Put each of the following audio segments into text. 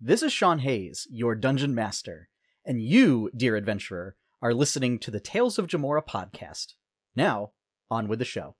This is Sean Hayes, your dungeon master, and you, dear adventurer, are listening to the Tales of Jamora podcast. Now, on with the show.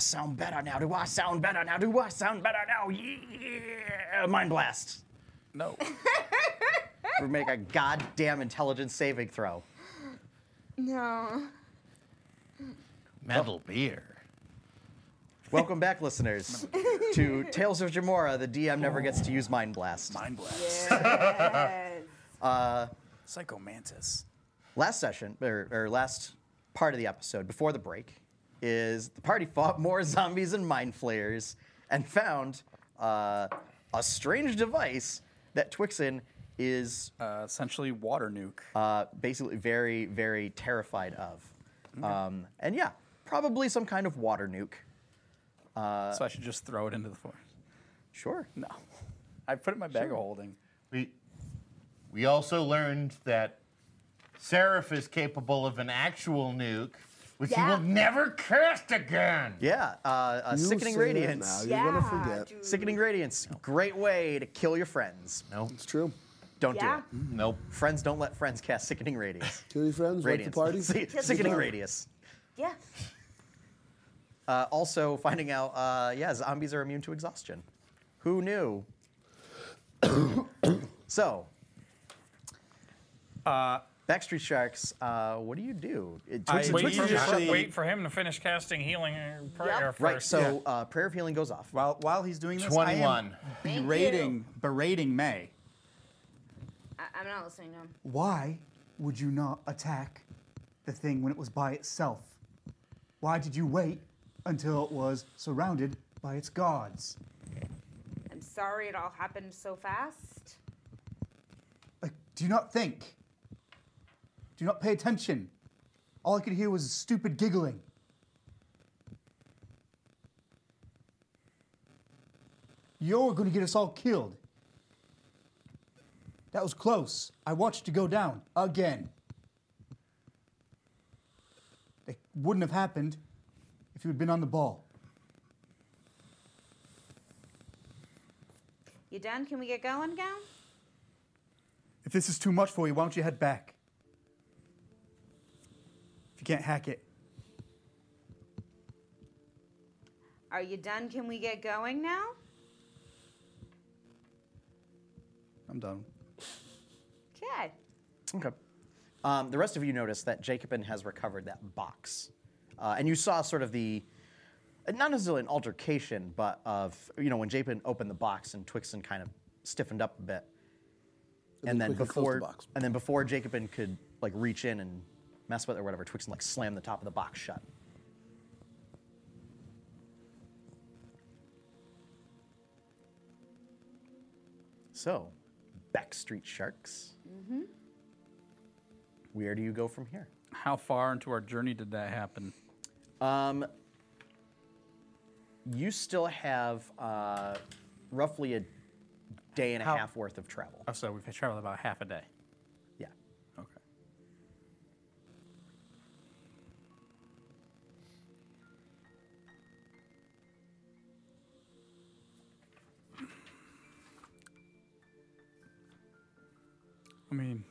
Sound better now? Do I sound better now? Do I sound better now? Yeah! Mind blast. No. We make a goddamn intelligence saving throw. No. Metal beer. Welcome back, listeners, to Tales of Jamora. The DM never gets to use Mind Blast. Mind blast. Yes. Uh, Psycho Mantis. Last session, or, or last part of the episode before the break, is the party fought more zombies and mind flayers and found uh, a strange device that Twixen is Uh, essentially water nuke. uh, basically very, very terrified of. Um, and yeah, probably some kind of water nuke. Uh, so I should just throw it into the forest. Sure. No. I put it in my bag of holding. We, we also learned that Seraph is capable of an actual nuke, which he Yeah. will never cast again. Yeah, uh, a You sickening say radiance. now, You're gonna forget. dude. Sickening radiance, great way to kill your friends. No, It's true. Don't Yeah. do it. nope. Friends don't let friends cast sickening radiance. Kill your friends, like the Radiance. party. Si- sickening party. radius. Yeah. Uh, also, finding out, uh, yeah, zombies are immune to exhaustion. Who knew? so, Uh, Backstreet Sharks, uh, what do you do? It- I- Twix- Wait, Twix- Twix- just- Wait, wait for him to finish casting healing prayer first. Right, so uh, Prayer of Healing goes off. While while he's doing this, I 21. am Thank berating berating May. I- I'm not listening to him. Why would you not attack the thing when it was by itself? Why did you wait until it was surrounded by its guards? I'm sorry it all happened so fast. Like, do you not think? Do not pay attention? All I could hear was stupid giggling. You're going to get us all killed. That was close. I watched you go down again. It wouldn't have happened if you had been on the ball. You done? Can we get going now? If this is too much for you, why don't you head back? If you can't hack it. Are you done? Can we get going now? I'm done. Okay. Okay. Um, the rest of you notice that Jacobin has recovered that box. Uh, and you saw sort of the, not necessarily an altercation, but of, you know, when Jacobin opened the box and Twixen kind of stiffened up a bit. And, then quickly closed the before, box. and then before Jacobin could like reach in and mess with it or whatever, and like slam the top of the box shut. So, Backstreet Sharks. Where do you go from here? how far into our journey did that happen? Um, you still have uh, roughly a day and a How- half worth of travel. Oh, so we've traveled about half a day. I mean,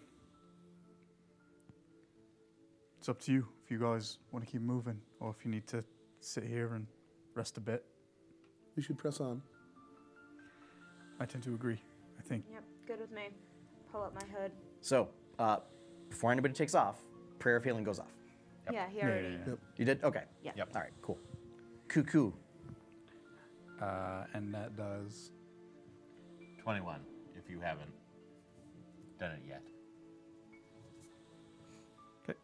it's up to you if you guys want to keep moving or if you need to sit here and rest a bit. We should press on. I tend to agree. I think Yep. Good with me. Pull up my hood. So, uh, before anybody takes off, prayer of healing goes off. Yeah, he already. You did? Okay. Yeah. Yep. All right, cool. Cuckoo. Uh, and that does 21, if you haven't done it yet. Okay.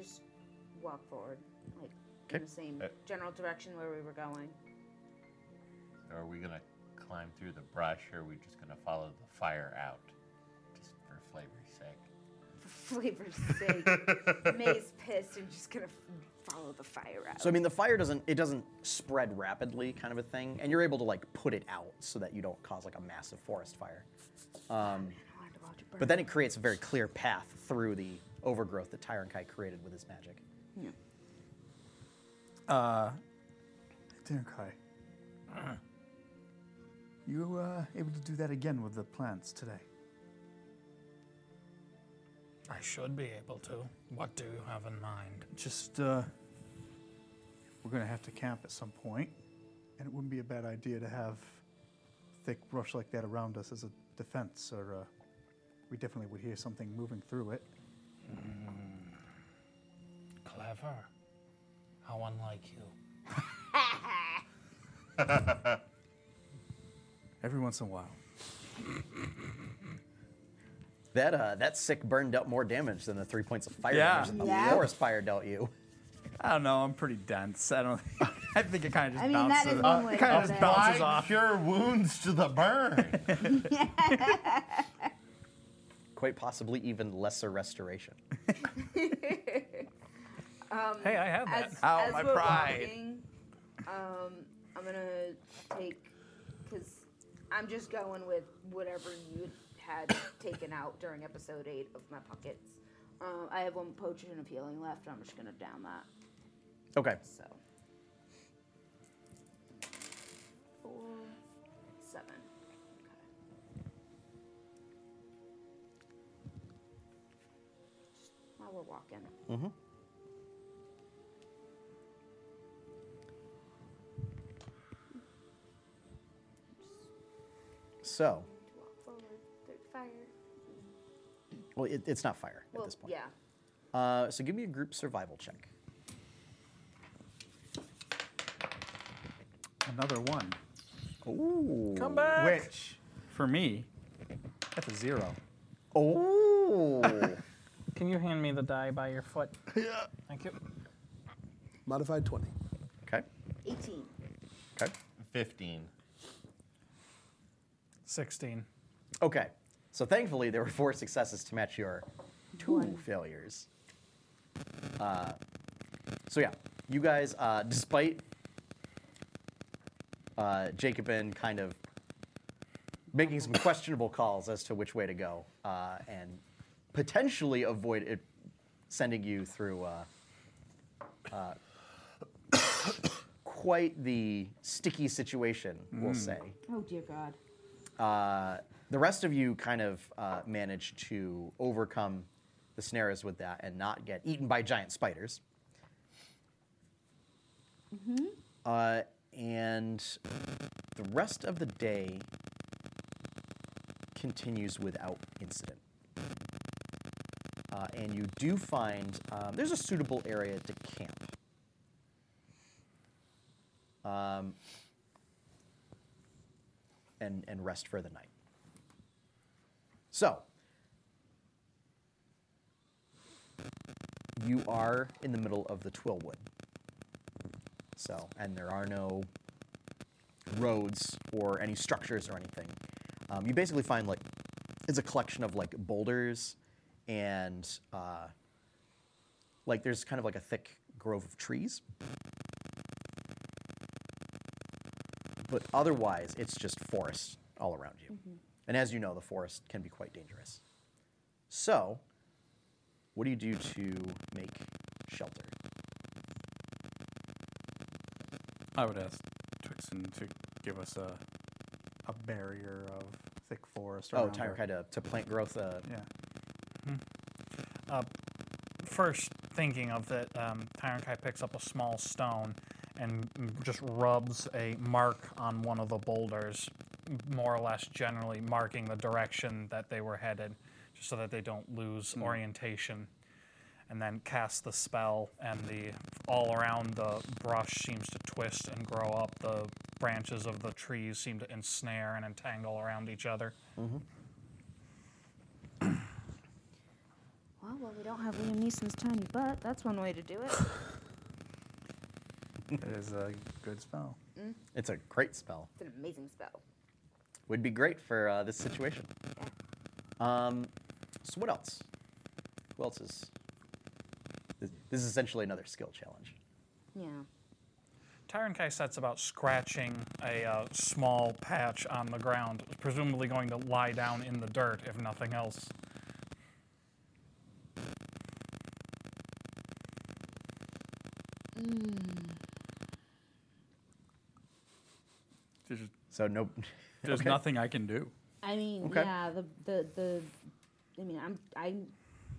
just walk forward, like Okay. in the same Uh, general direction where we were going. Or are we gonna climb through the brush, or are we just gonna follow the fire out, just for flavor's sake? For flavor's sake, May's pissed and just gonna f- follow the fire out. So I mean, the fire doesn't it doesn't spread rapidly, kind of a thing, and you're able to like put it out so that you don't cause like a massive forest fire. Um, I wanted to watch it burn. but then it creates a very clear path through the overgrowth that Tyron Kai created with his magic. Yeah. Uh, Kai. You uh, able to do that again with the plants today? I should be able to. What do you have in mind? Just, uh, we're gonna have to camp at some point, and it wouldn't be a bad idea to have thick brush like that around us as a defense, or uh, we definitely would hear something moving through it. Clever. How unlike you. Every once in a while. That uh, that sick burn dealt more damage than the three points of fire Yeah. damage that the Yeah. forest fire dealt you. I don't know. I'm pretty dense. I don't. I think it kind of just I mean, that bounces. is one way it kind of just bounces Apply off. cure wounds to the burn. Quite possibly even lesser restoration. Hey, I have that. as, Ow, as my we're pride. walking, um, I'm gonna take because I'm just going with whatever you had taken out during episode eight of my pockets. Um, I have one potion of healing left. I'm just gonna down that. Okay. So four, seven. Okay. While we're walking. Mm-hmm. So, walk forward fire. well, it, it's not fire Well, at this point. yeah. Uh, so give me a group survival check. Another one. Ooh. Come back. Which, for me, that's a zero. Oh. Can you hand me the die by your foot? Yeah. Thank you. Modified 20. okay. 18. Okay. 15. 16. Okay. So thankfully, there were four successes to match your two failures. Uh, so yeah, you guys, uh, despite uh, Jacobin kind of making some questionable calls as to which way to go, uh, and potentially avoid it sending you through uh, uh, quite the sticky situation, we'll say. Oh, dear God. Uh, the rest of you kind of uh, manage to overcome the snares with that and not get eaten by giant spiders. Mm-hmm. Uh, and the rest of the day continues without incident. Uh, and you do find um, there's a suitable area to camp. Um, and, and rest for the night. So, you are in the middle of the Twillwood. So, and there are no roads or any structures or anything. Um, you basically find like it's a collection of like boulders and uh, like there's kind of like a thick grove of trees. But otherwise, it's just forest all around you. And as you know, the forest can be quite dangerous. So, what do you do to make shelter? I would ask Twixen to give us a a barrier of thick forest. Oh, around Tyre her. kind of to plant growth. Uh, Yeah. First, thinking of that, um, Tyrankai picks up a small stone and mm, just rubs a mark on one of the boulders, more or less generally marking the direction that they were headed, just so that they don't lose orientation. And then cast the spell, and the all around the brush seems to twist and grow up. The branches of the trees seem to ensnare and entangle around each other. Well, well, we don't have Liam Neeson's tiny butt. That's one way to do it. It is a good spell. It's a great spell. It's an amazing spell. Would be great for uh, this situation. Um, so what else? Who else is? This, this is essentially another skill challenge. Yeah. Tyron Kai sets about scratching a uh, small patch on the ground, presumably going to lie down in the dirt if nothing else. There's, So no. there's okay. nothing I can do. I mean, Okay. yeah, the, the the I mean, I'm I'm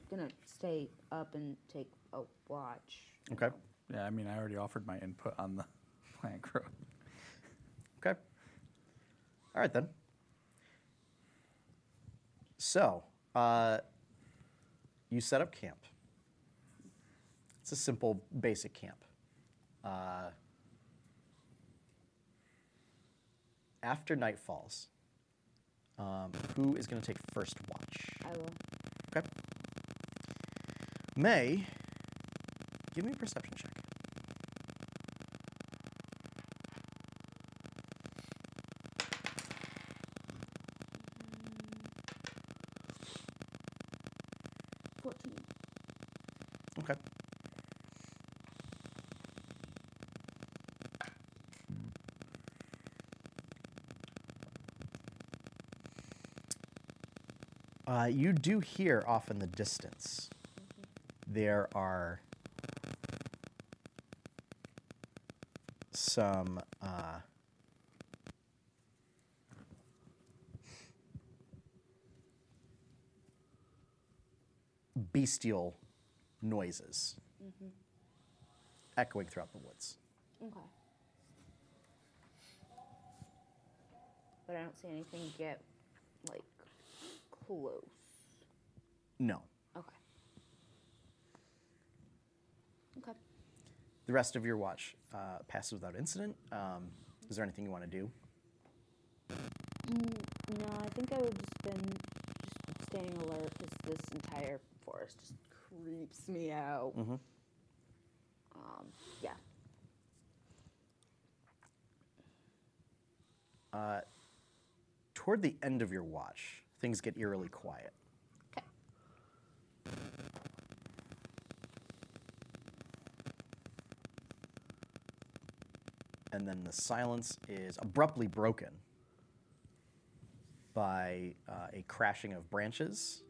gonna stay up and take a watch. Okay. Yeah, I mean, I already offered my input on the plant growth. Okay. All right then. So, uh, you set up camp. It's a simple, basic camp. Uh, after night falls, um, who is going to take first watch? I will. Okay. May, give me a perception check. Fourteen. Okay. Uh, you do hear off in the distance. There are some uh, bestial noises echoing throughout the woods. Okay. But I don't see anything get like close. No. Okay. Okay. The rest of your watch uh, passes without incident. Um, is there anything you want to do? Mm, no, I think I would just been just staying alert because this entire forest just creeps me out. Mhm. Um, yeah. Uh, toward the end of your watch, things get eerily quiet. Okay. And then the silence is abruptly broken by uh, a crashing of branches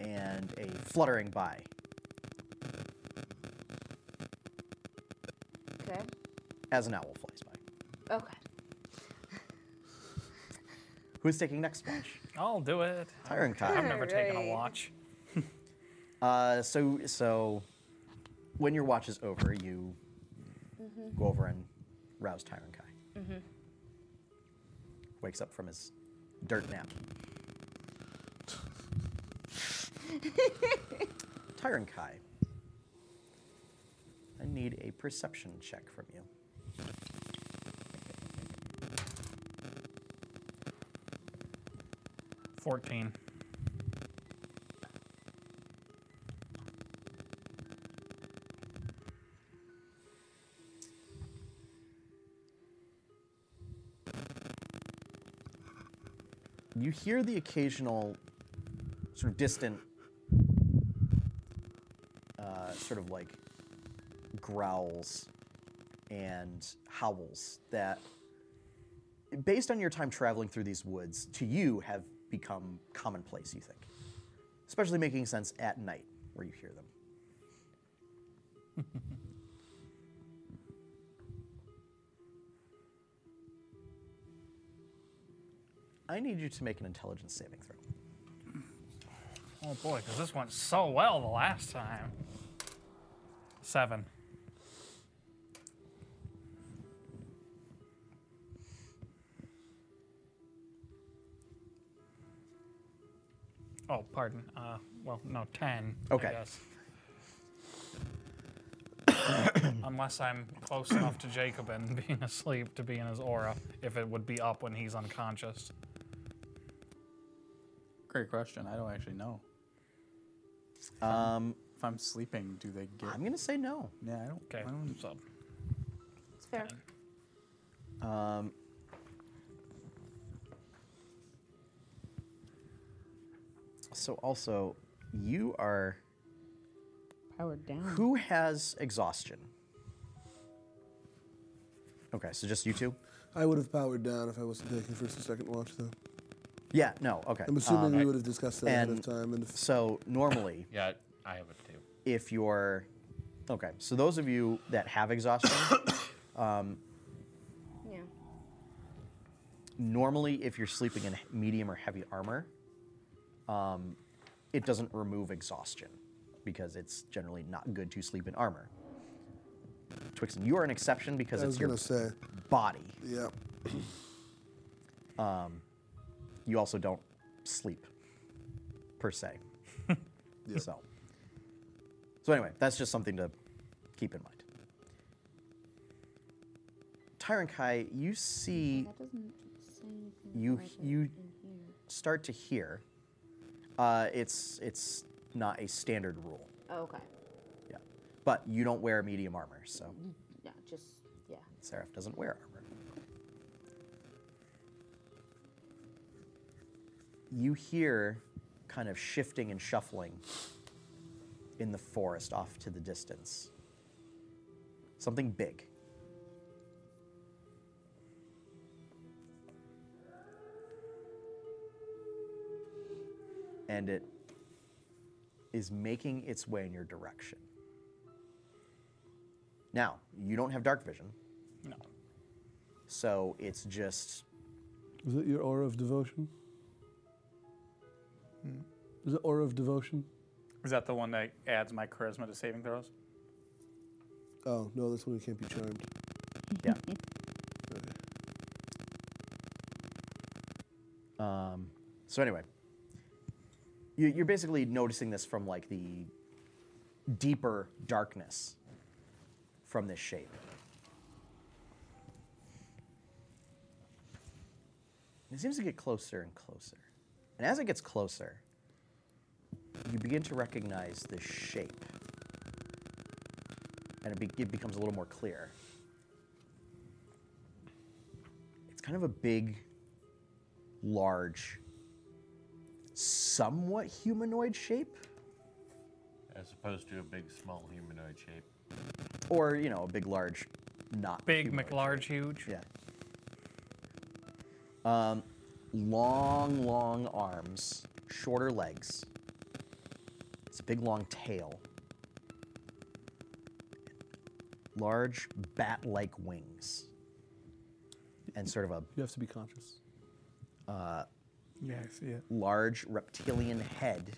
and a fluttering by. Okay. as an owl flies by. Okay. Who's taking next watch? I'll do it. Tyron Kai. I've never taken a watch. Uh, so so when your watch is over, you go over and rouse Tyron Kai. Mm-hmm. Wakes up from his dirt nap. Tyron Kai. I need a perception check from you. Fourteen. You hear the occasional sort of distant, uh, sort of like growls and howls that, based on your time traveling through these woods, to you have become commonplace, you think. Especially making sense at night where you hear them. I need you to make an intelligence saving throw. Oh boy, because this went so well the last time. Seven. Oh, pardon. Uh, well, no, ten. I Okay. guess. Unless I'm close enough to Jacobin being asleep to be in his aura, if it would be up when he's unconscious. Great question. I don't actually know. Um, If I'm sleeping, do they get? I'm gonna say no. yeah, I don't. Okay. I don't So It's fair. Um, so also, you are Powered down. who has exhaustion? Okay, so just you two. I would have powered down if I wasn't taking first and second watch, though. Yeah. No. Okay. I'm assuming Um, we would have discussed that ahead of and time. And if, So normally, Yeah, I have it too. if you're okay, so those of you that have exhaustion, Yeah. normally if you're sleeping in medium or heavy armor, um, it doesn't remove exhaustion because it's generally not good to sleep in armor. Twixen, you are an exception because I it's was your gonna say, body. yeah. You also don't sleep per se. So, so anyway, that's just something to keep in mind. Tyron Kai, you see That doesn't say anything You- you- start to hear. Uh, it's it's not a standard rule. Oh, okay. Yeah, but you don't wear medium armor, so Yeah, just yeah. Seraph doesn't wear armor. You hear kind of shifting and shuffling in the forest off to the distance. Something big. And it is making its way in your direction. Now, you don't have dark vision, no. so it's just Is it your aura of devotion? Hmm? Was it aura of devotion? Is that the one that adds my charisma to saving throws? Oh no, that's when we can't be charmed. yeah. Um, so anyway, you, you're basically noticing this from like the deeper darkness from this shape. It seems to get closer and closer. And as it gets closer, you begin to recognize this shape. And it, be- it becomes a little more clear. It's kind of a big, large, somewhat humanoid shape. As opposed to a big, small humanoid shape. Or, you know, a big, large, not Big, humanoid McLarge, huge. Yeah. Um, long, long arms, shorter legs. It's a big, long tail. Large bat-like wings. And sort of a You have to be conscious. Uh, yeah, I see it. large reptilian head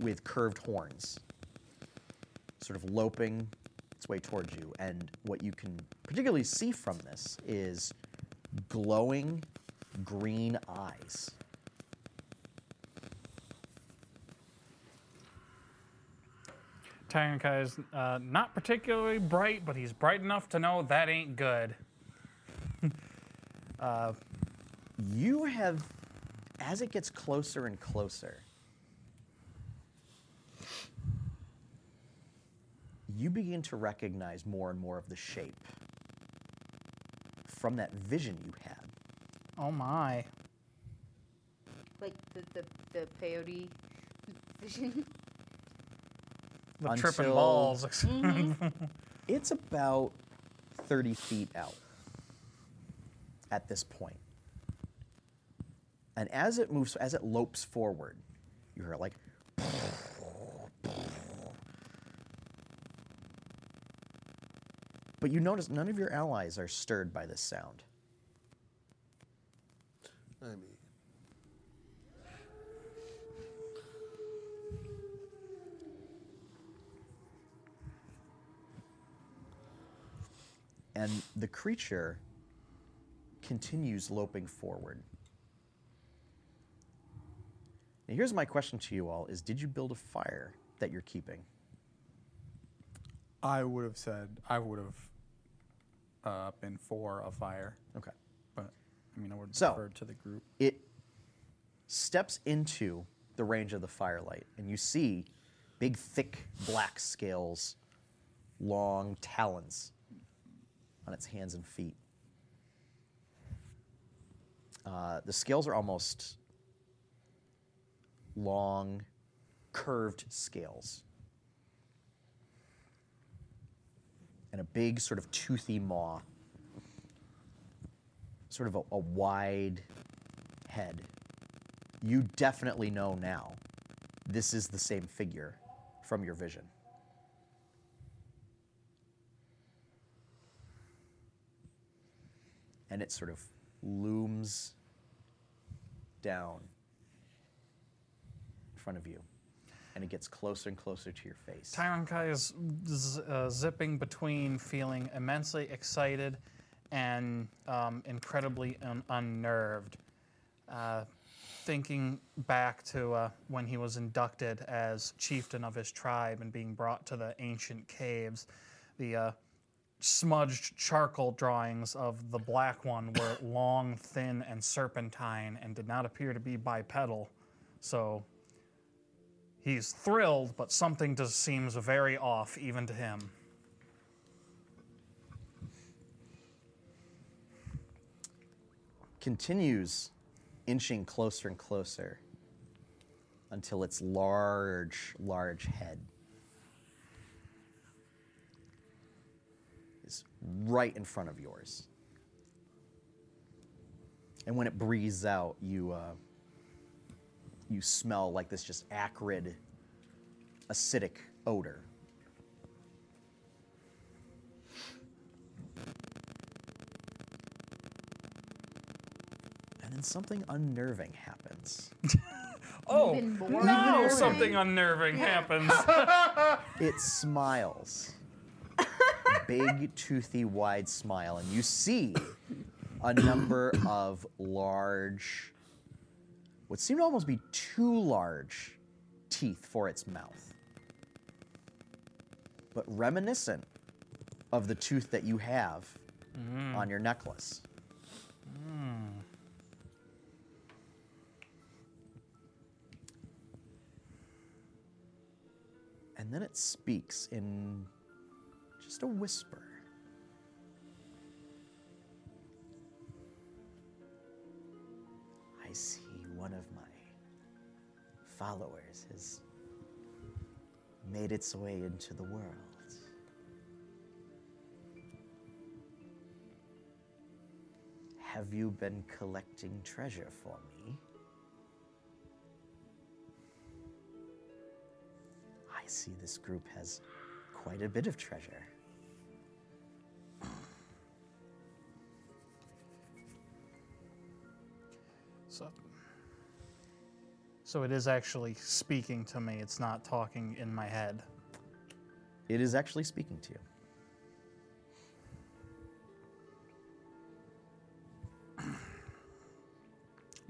with curved horns, sort of loping its way towards you. And what you can particularly see from this is glowing green eyes. Tyrankai is uh, not particularly bright, but he's bright enough to know that ain't good. You have, as it gets closer and closer, you begin to recognize more and more of the shape from that vision you had. Oh my. Like the the the peyote vision. The tripping Until- balls. Mm-hmm. It's about 30 feet out at this point. And as it moves, as it lopes forward, you hear like. But you notice none of your allies are stirred by this sound. And the creature continues loping forward. Now, here's my question to you all is did you build a fire that you're keeping? I would have said I would have uh, been for a fire, Okay. but I mean I would So- refer to the group. it steps into the range of the firelight, and you see big, thick black scales, long talons on its hands and feet. Uh, the scales are almost long, curved scales. And a big, sort of toothy maw. Sort of a, a wide head. You definitely know now this is the same figure from your vision. And it sort of looms down in front of you. And it gets closer and closer to your face. Tyron Kai is z- uh, zipping between feeling immensely excited and um, incredibly un- unnerved. Uh, thinking back to uh, when he was inducted as chieftain of his tribe and being brought to the ancient caves, the uh, smudged charcoal drawings of the black one were long, thin, and serpentine and did not appear to be bipedal. So he's thrilled, but something just seems very off even to him. continues inching closer and closer until its large, large head right in front of yours. And when it breathes out, you uh, you smell like this just acrid, acidic odor. And then something unnerving happens. Oh, Even more no! unnerving. Something unnerving happens. It smiles. Big, toothy, wide smile. And you see a number of large, what seem to almost be too large teeth for its mouth. But reminiscent of the tooth that you have mm. on your necklace. Mm. And then it speaks in just a whisper. I see one of my followers has made its way into the world. Have you been collecting treasure for me? I see this group has quite a bit of treasure. So, so it is actually speaking to me. It's not talking in my head. It is actually speaking to you.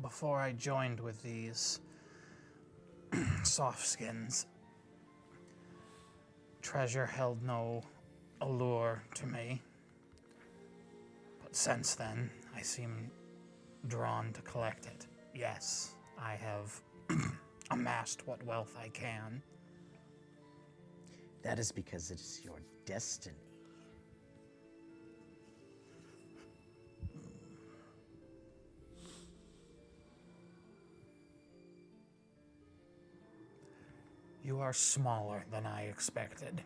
Before I joined with these soft skins, treasure held no allure to me. But since then, I seem drawn to collect it. Yes, I have amassed what wealth I can. That is because it is your destiny. You are smaller than I expected.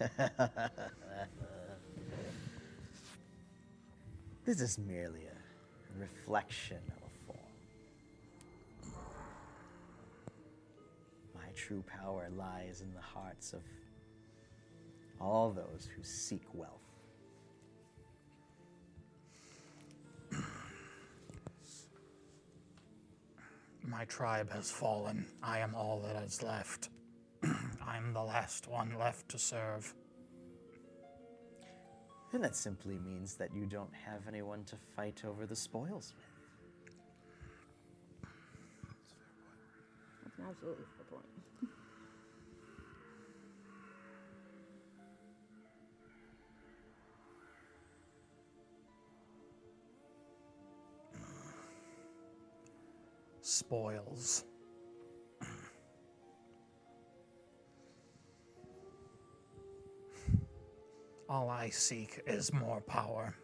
This is merely a reflection of a form. My true power lies in the hearts of all those who seek wealth. My tribe has fallen. I am all that is left. I am the last one left to serve. And that simply means that you don't have anyone to fight over the spoils with. That's an absolutely fair point. Spoils. All I seek is more power.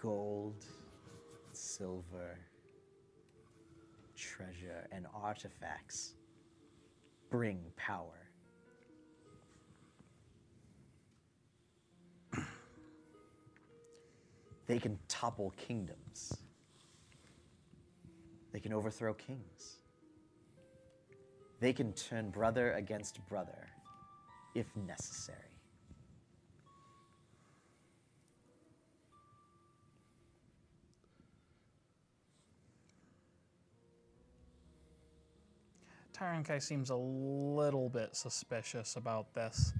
Gold, silver, treasure, and artifacts bring power. They can topple kingdoms. They can overthrow kings. They can turn brother against brother if necessary. Tarankai seems a little bit suspicious about this.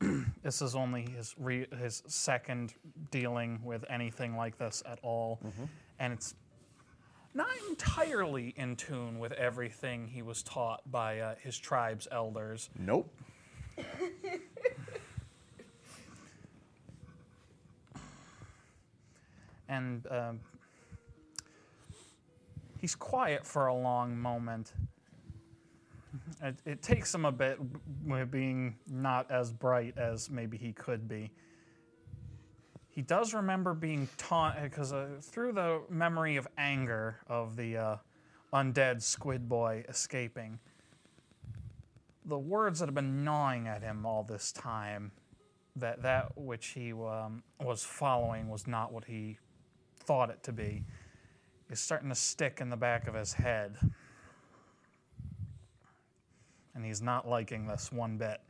this is only his re- his second dealing with anything like this at all, mm-hmm. and it's not entirely in tune with everything he was taught by uh, his tribe's elders. Nope. and um, he's quiet for a long moment. It, it takes him a bit, being not as bright as maybe he could be. He does remember being taught because uh, through the memory of anger of the uh, undead squid boy escaping, the words that have been gnawing at him all this time, that that which he um, was following was not what he thought it to be, is starting to stick in the back of his head. And he's not liking this one bit.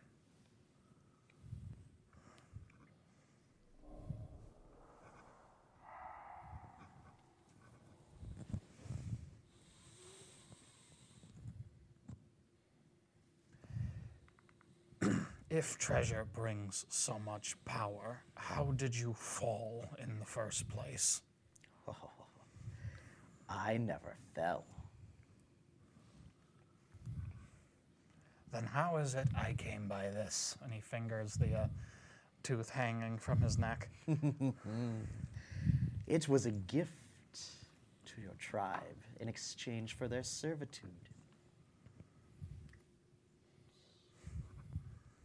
If treasure brings so much power, how did you fall in the first place? I never fell. Then how is it I came by this? And he fingers the uh, tooth hanging from his neck. It was a gift to your tribe in exchange for their servitude.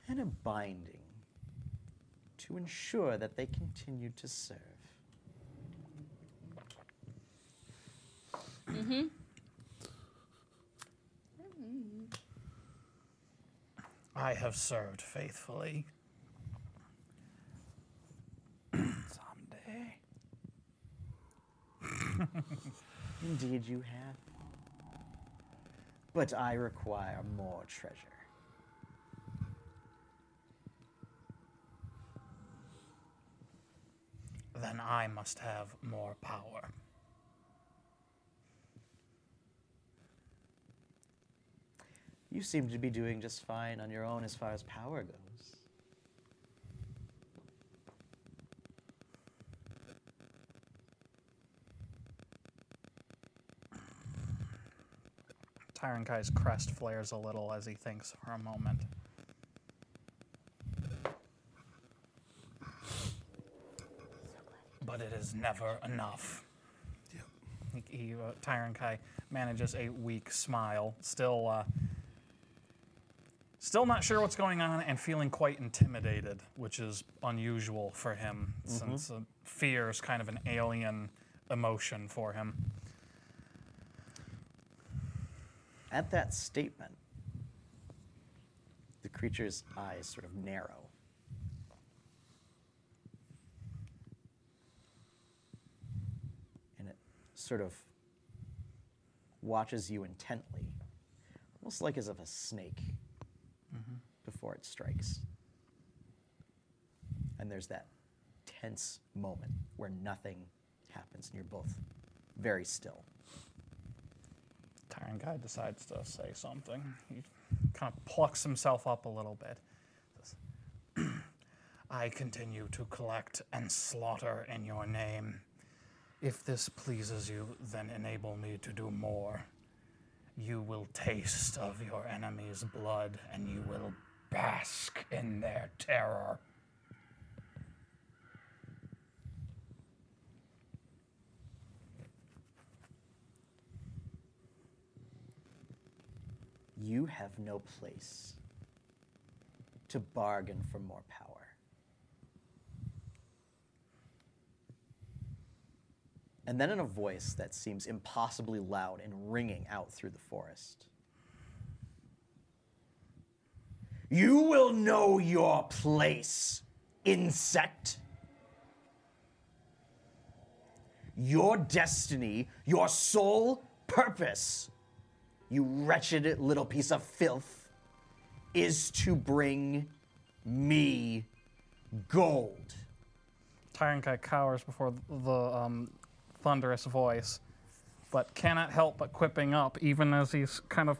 And a binding to ensure that they continue to serve. Mm-hmm. I have served faithfully. Someday. Indeed, you have. But I require more treasure. Then I must have more power. You seem to be doing just fine on your own as far as power goes. Tyrankai's crest flares a little as he thinks for a moment. But it is never enough. He, uh, Tyrankai manages a weak smile, still, uh, still not sure what's going on and feeling quite intimidated, which is unusual for him, since uh, fear is kind of an alien emotion for him. At that statement, the creature's eyes sort of narrow. And it sort of watches you intently, almost like as if a snake mm-hmm. before it strikes. And there's that tense moment where nothing happens and you're both very still. Tyron Kai decides to say something. He kind of plucks himself up a little bit. Says, I continue to collect and slaughter in your name. If this pleases you, then enable me to do more. You will taste of your enemy's blood, and you will bask in their terror. You have no place to bargain for more power. And then, in a voice that seems impossibly loud and ringing out through the forest, You will know your place, insect. Your destiny, your sole purpose, you wretched little piece of filth, is to bring me gold. Tyron Kai cowers before the um, thunderous voice, but cannot help but quipping up, even as he's kind of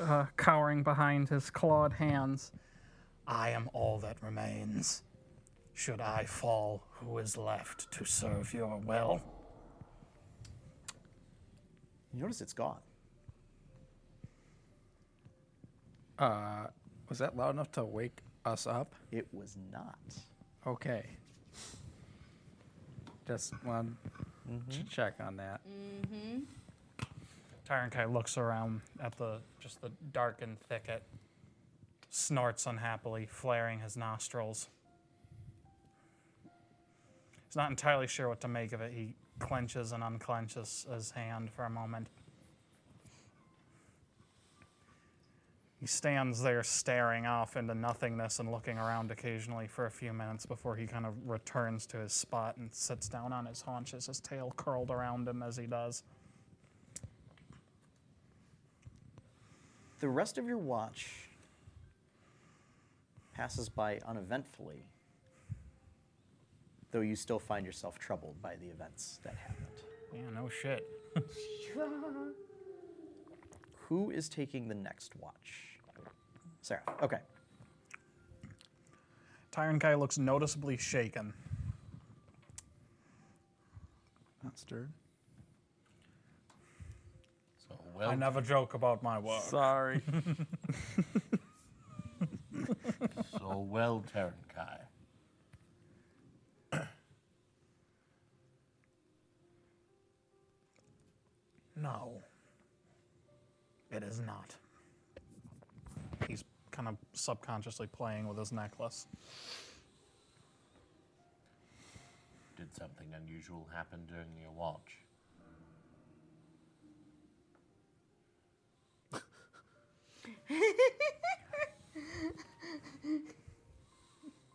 uh, cowering behind his clawed hands. I am all that remains. Should I fall, who is left to serve your will? You notice it's gone. Uh, was that loud enough to wake us up? It was not. Okay. Just want Mm-hmm. to check on that. Mm-hmm. Tyron Kai looks around at the just the darkened thicket, snorts unhappily, flaring his nostrils. He's not entirely sure what to make of it. He clenches and unclenches his hand for a moment. He stands there staring off into nothingness and looking around occasionally for a few minutes before he kind of returns to his spot and sits down on his haunches, his tail curled around him as he does. The rest of your watch passes by uneventfully, though you still find yourself troubled by the events that happened. Yeah, no shit. Who is taking the next watch? Sarah. Okay. Tyron Kai looks noticeably shaken. Not stirred. So well, I never joke about my work. Sorry. so well, Terenkai. No. It is not. Kind of subconsciously playing with his necklace. Did something unusual happen during your watch?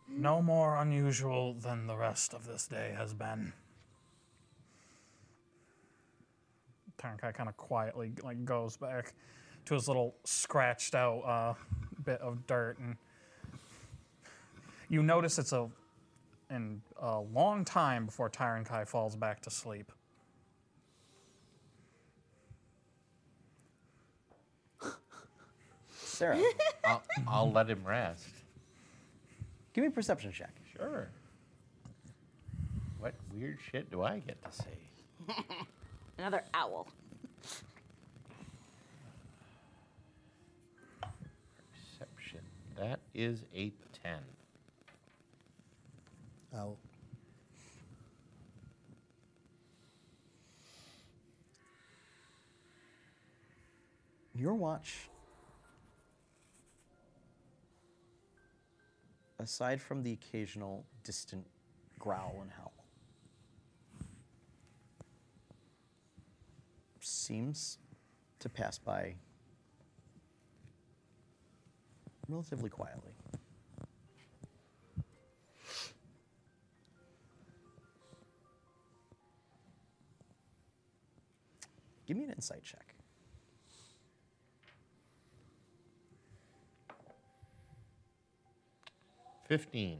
No more unusual than the rest of this day has been. Tyron Kai kind of quietly like goes back to his little scratched out uh, bit of dirt, and you notice it's a in a long time before Tyron Kai falls back to sleep. Sarah, I'll, I'll let him rest. give me a perception check. Sure. What weird shit do I get to see? Another owl. Perception. That is a 10. Owl. Your watch, aside from the occasional distant growl and howl, seems to pass by relatively quietly. Give me an insight check. 15.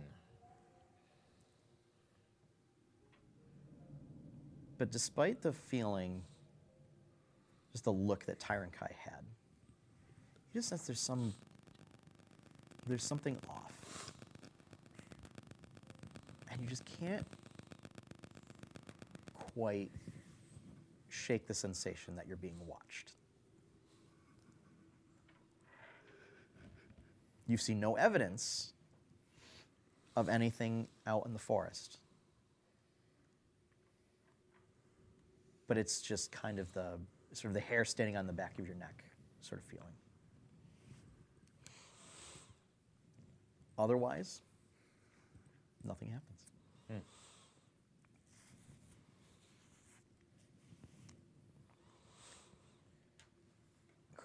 But despite the feeling, just the look that Tyron Kai had, you just sense there's some, there's something off. And you just can't quite shake the sensation that you're being watched. You see no evidence of anything out in the forest. But it's just kind of the sort of the hair standing on the back of your neck sort of feeling. Otherwise, nothing happens.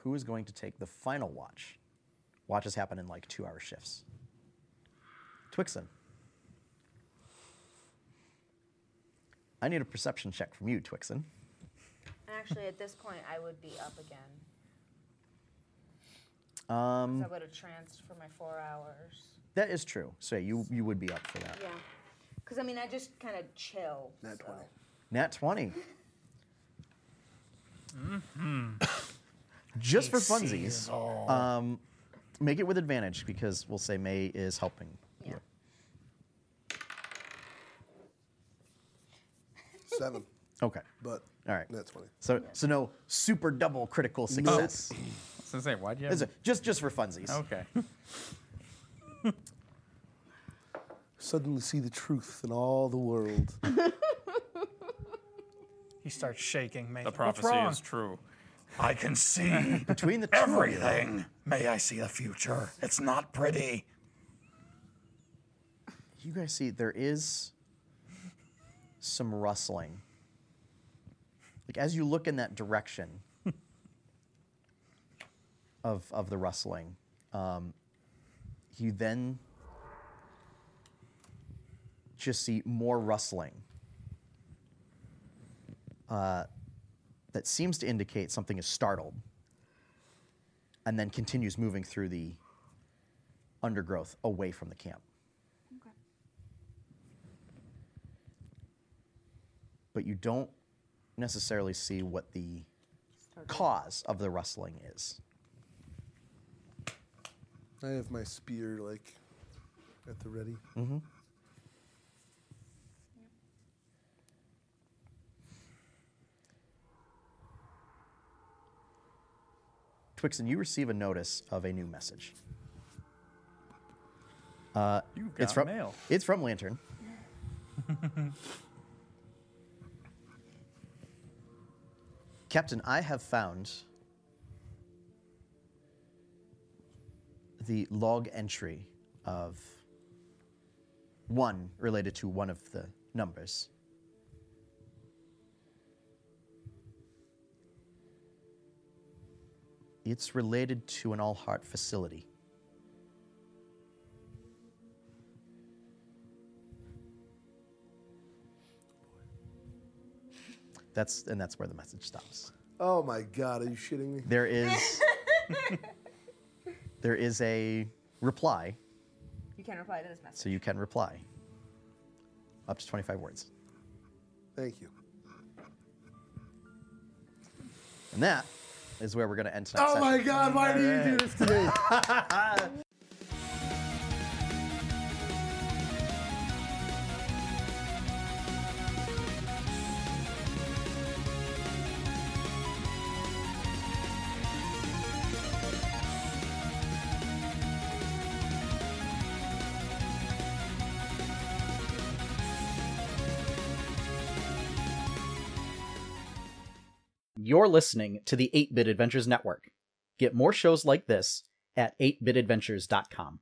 Who is going to take the final watch? Watches happen in like two hour shifts. Twixen. I need a perception check from you, Twixen. Actually, at this point, I would be up again. Um, I would have tranced for my four hours. That is true. So you you would be up for that. Yeah. Because, I mean, I just kind of chill. Nat so. 20. Nat 20. Just for funsies, um, make it with advantage because we'll say May is helping. Yeah. Seven. Okay. But All right. Nat 20. So so no super double critical success. I was gonna say, why'd you have? It's a- just just for funsies. Okay. Suddenly see the truth in all the world. He starts shaking. May The What's prophecy wrong? is true. I can see Between the two of you, everything. May I see the future? It's not pretty. you guys see there is some rustling. Like as you look in that direction of of the rustling, um, you then just see more rustling. Uh, that seems to indicate something is startled, and then continues moving through the undergrowth away from the camp. but you don't necessarily see what the cause of the rustling is. I have my spear, like, at the ready. Twixen, you receive a notice of a new message. Uh, You it's got from mail. it's from Lantern. Captain, I have found the log entry of one related to one of the numbers. It's related to an all heart facility. That's and that's where the message stops. Oh my god, are you shitting me? There is there is a reply, You can reply to this message. so you can reply. Up to 25 words. Thank you. And that is where we're going to end tonight's Oh my god, why do you do this to me? You're listening to the 8 Bit Adventures Network. Get more shows like this at 8bitadventures.com.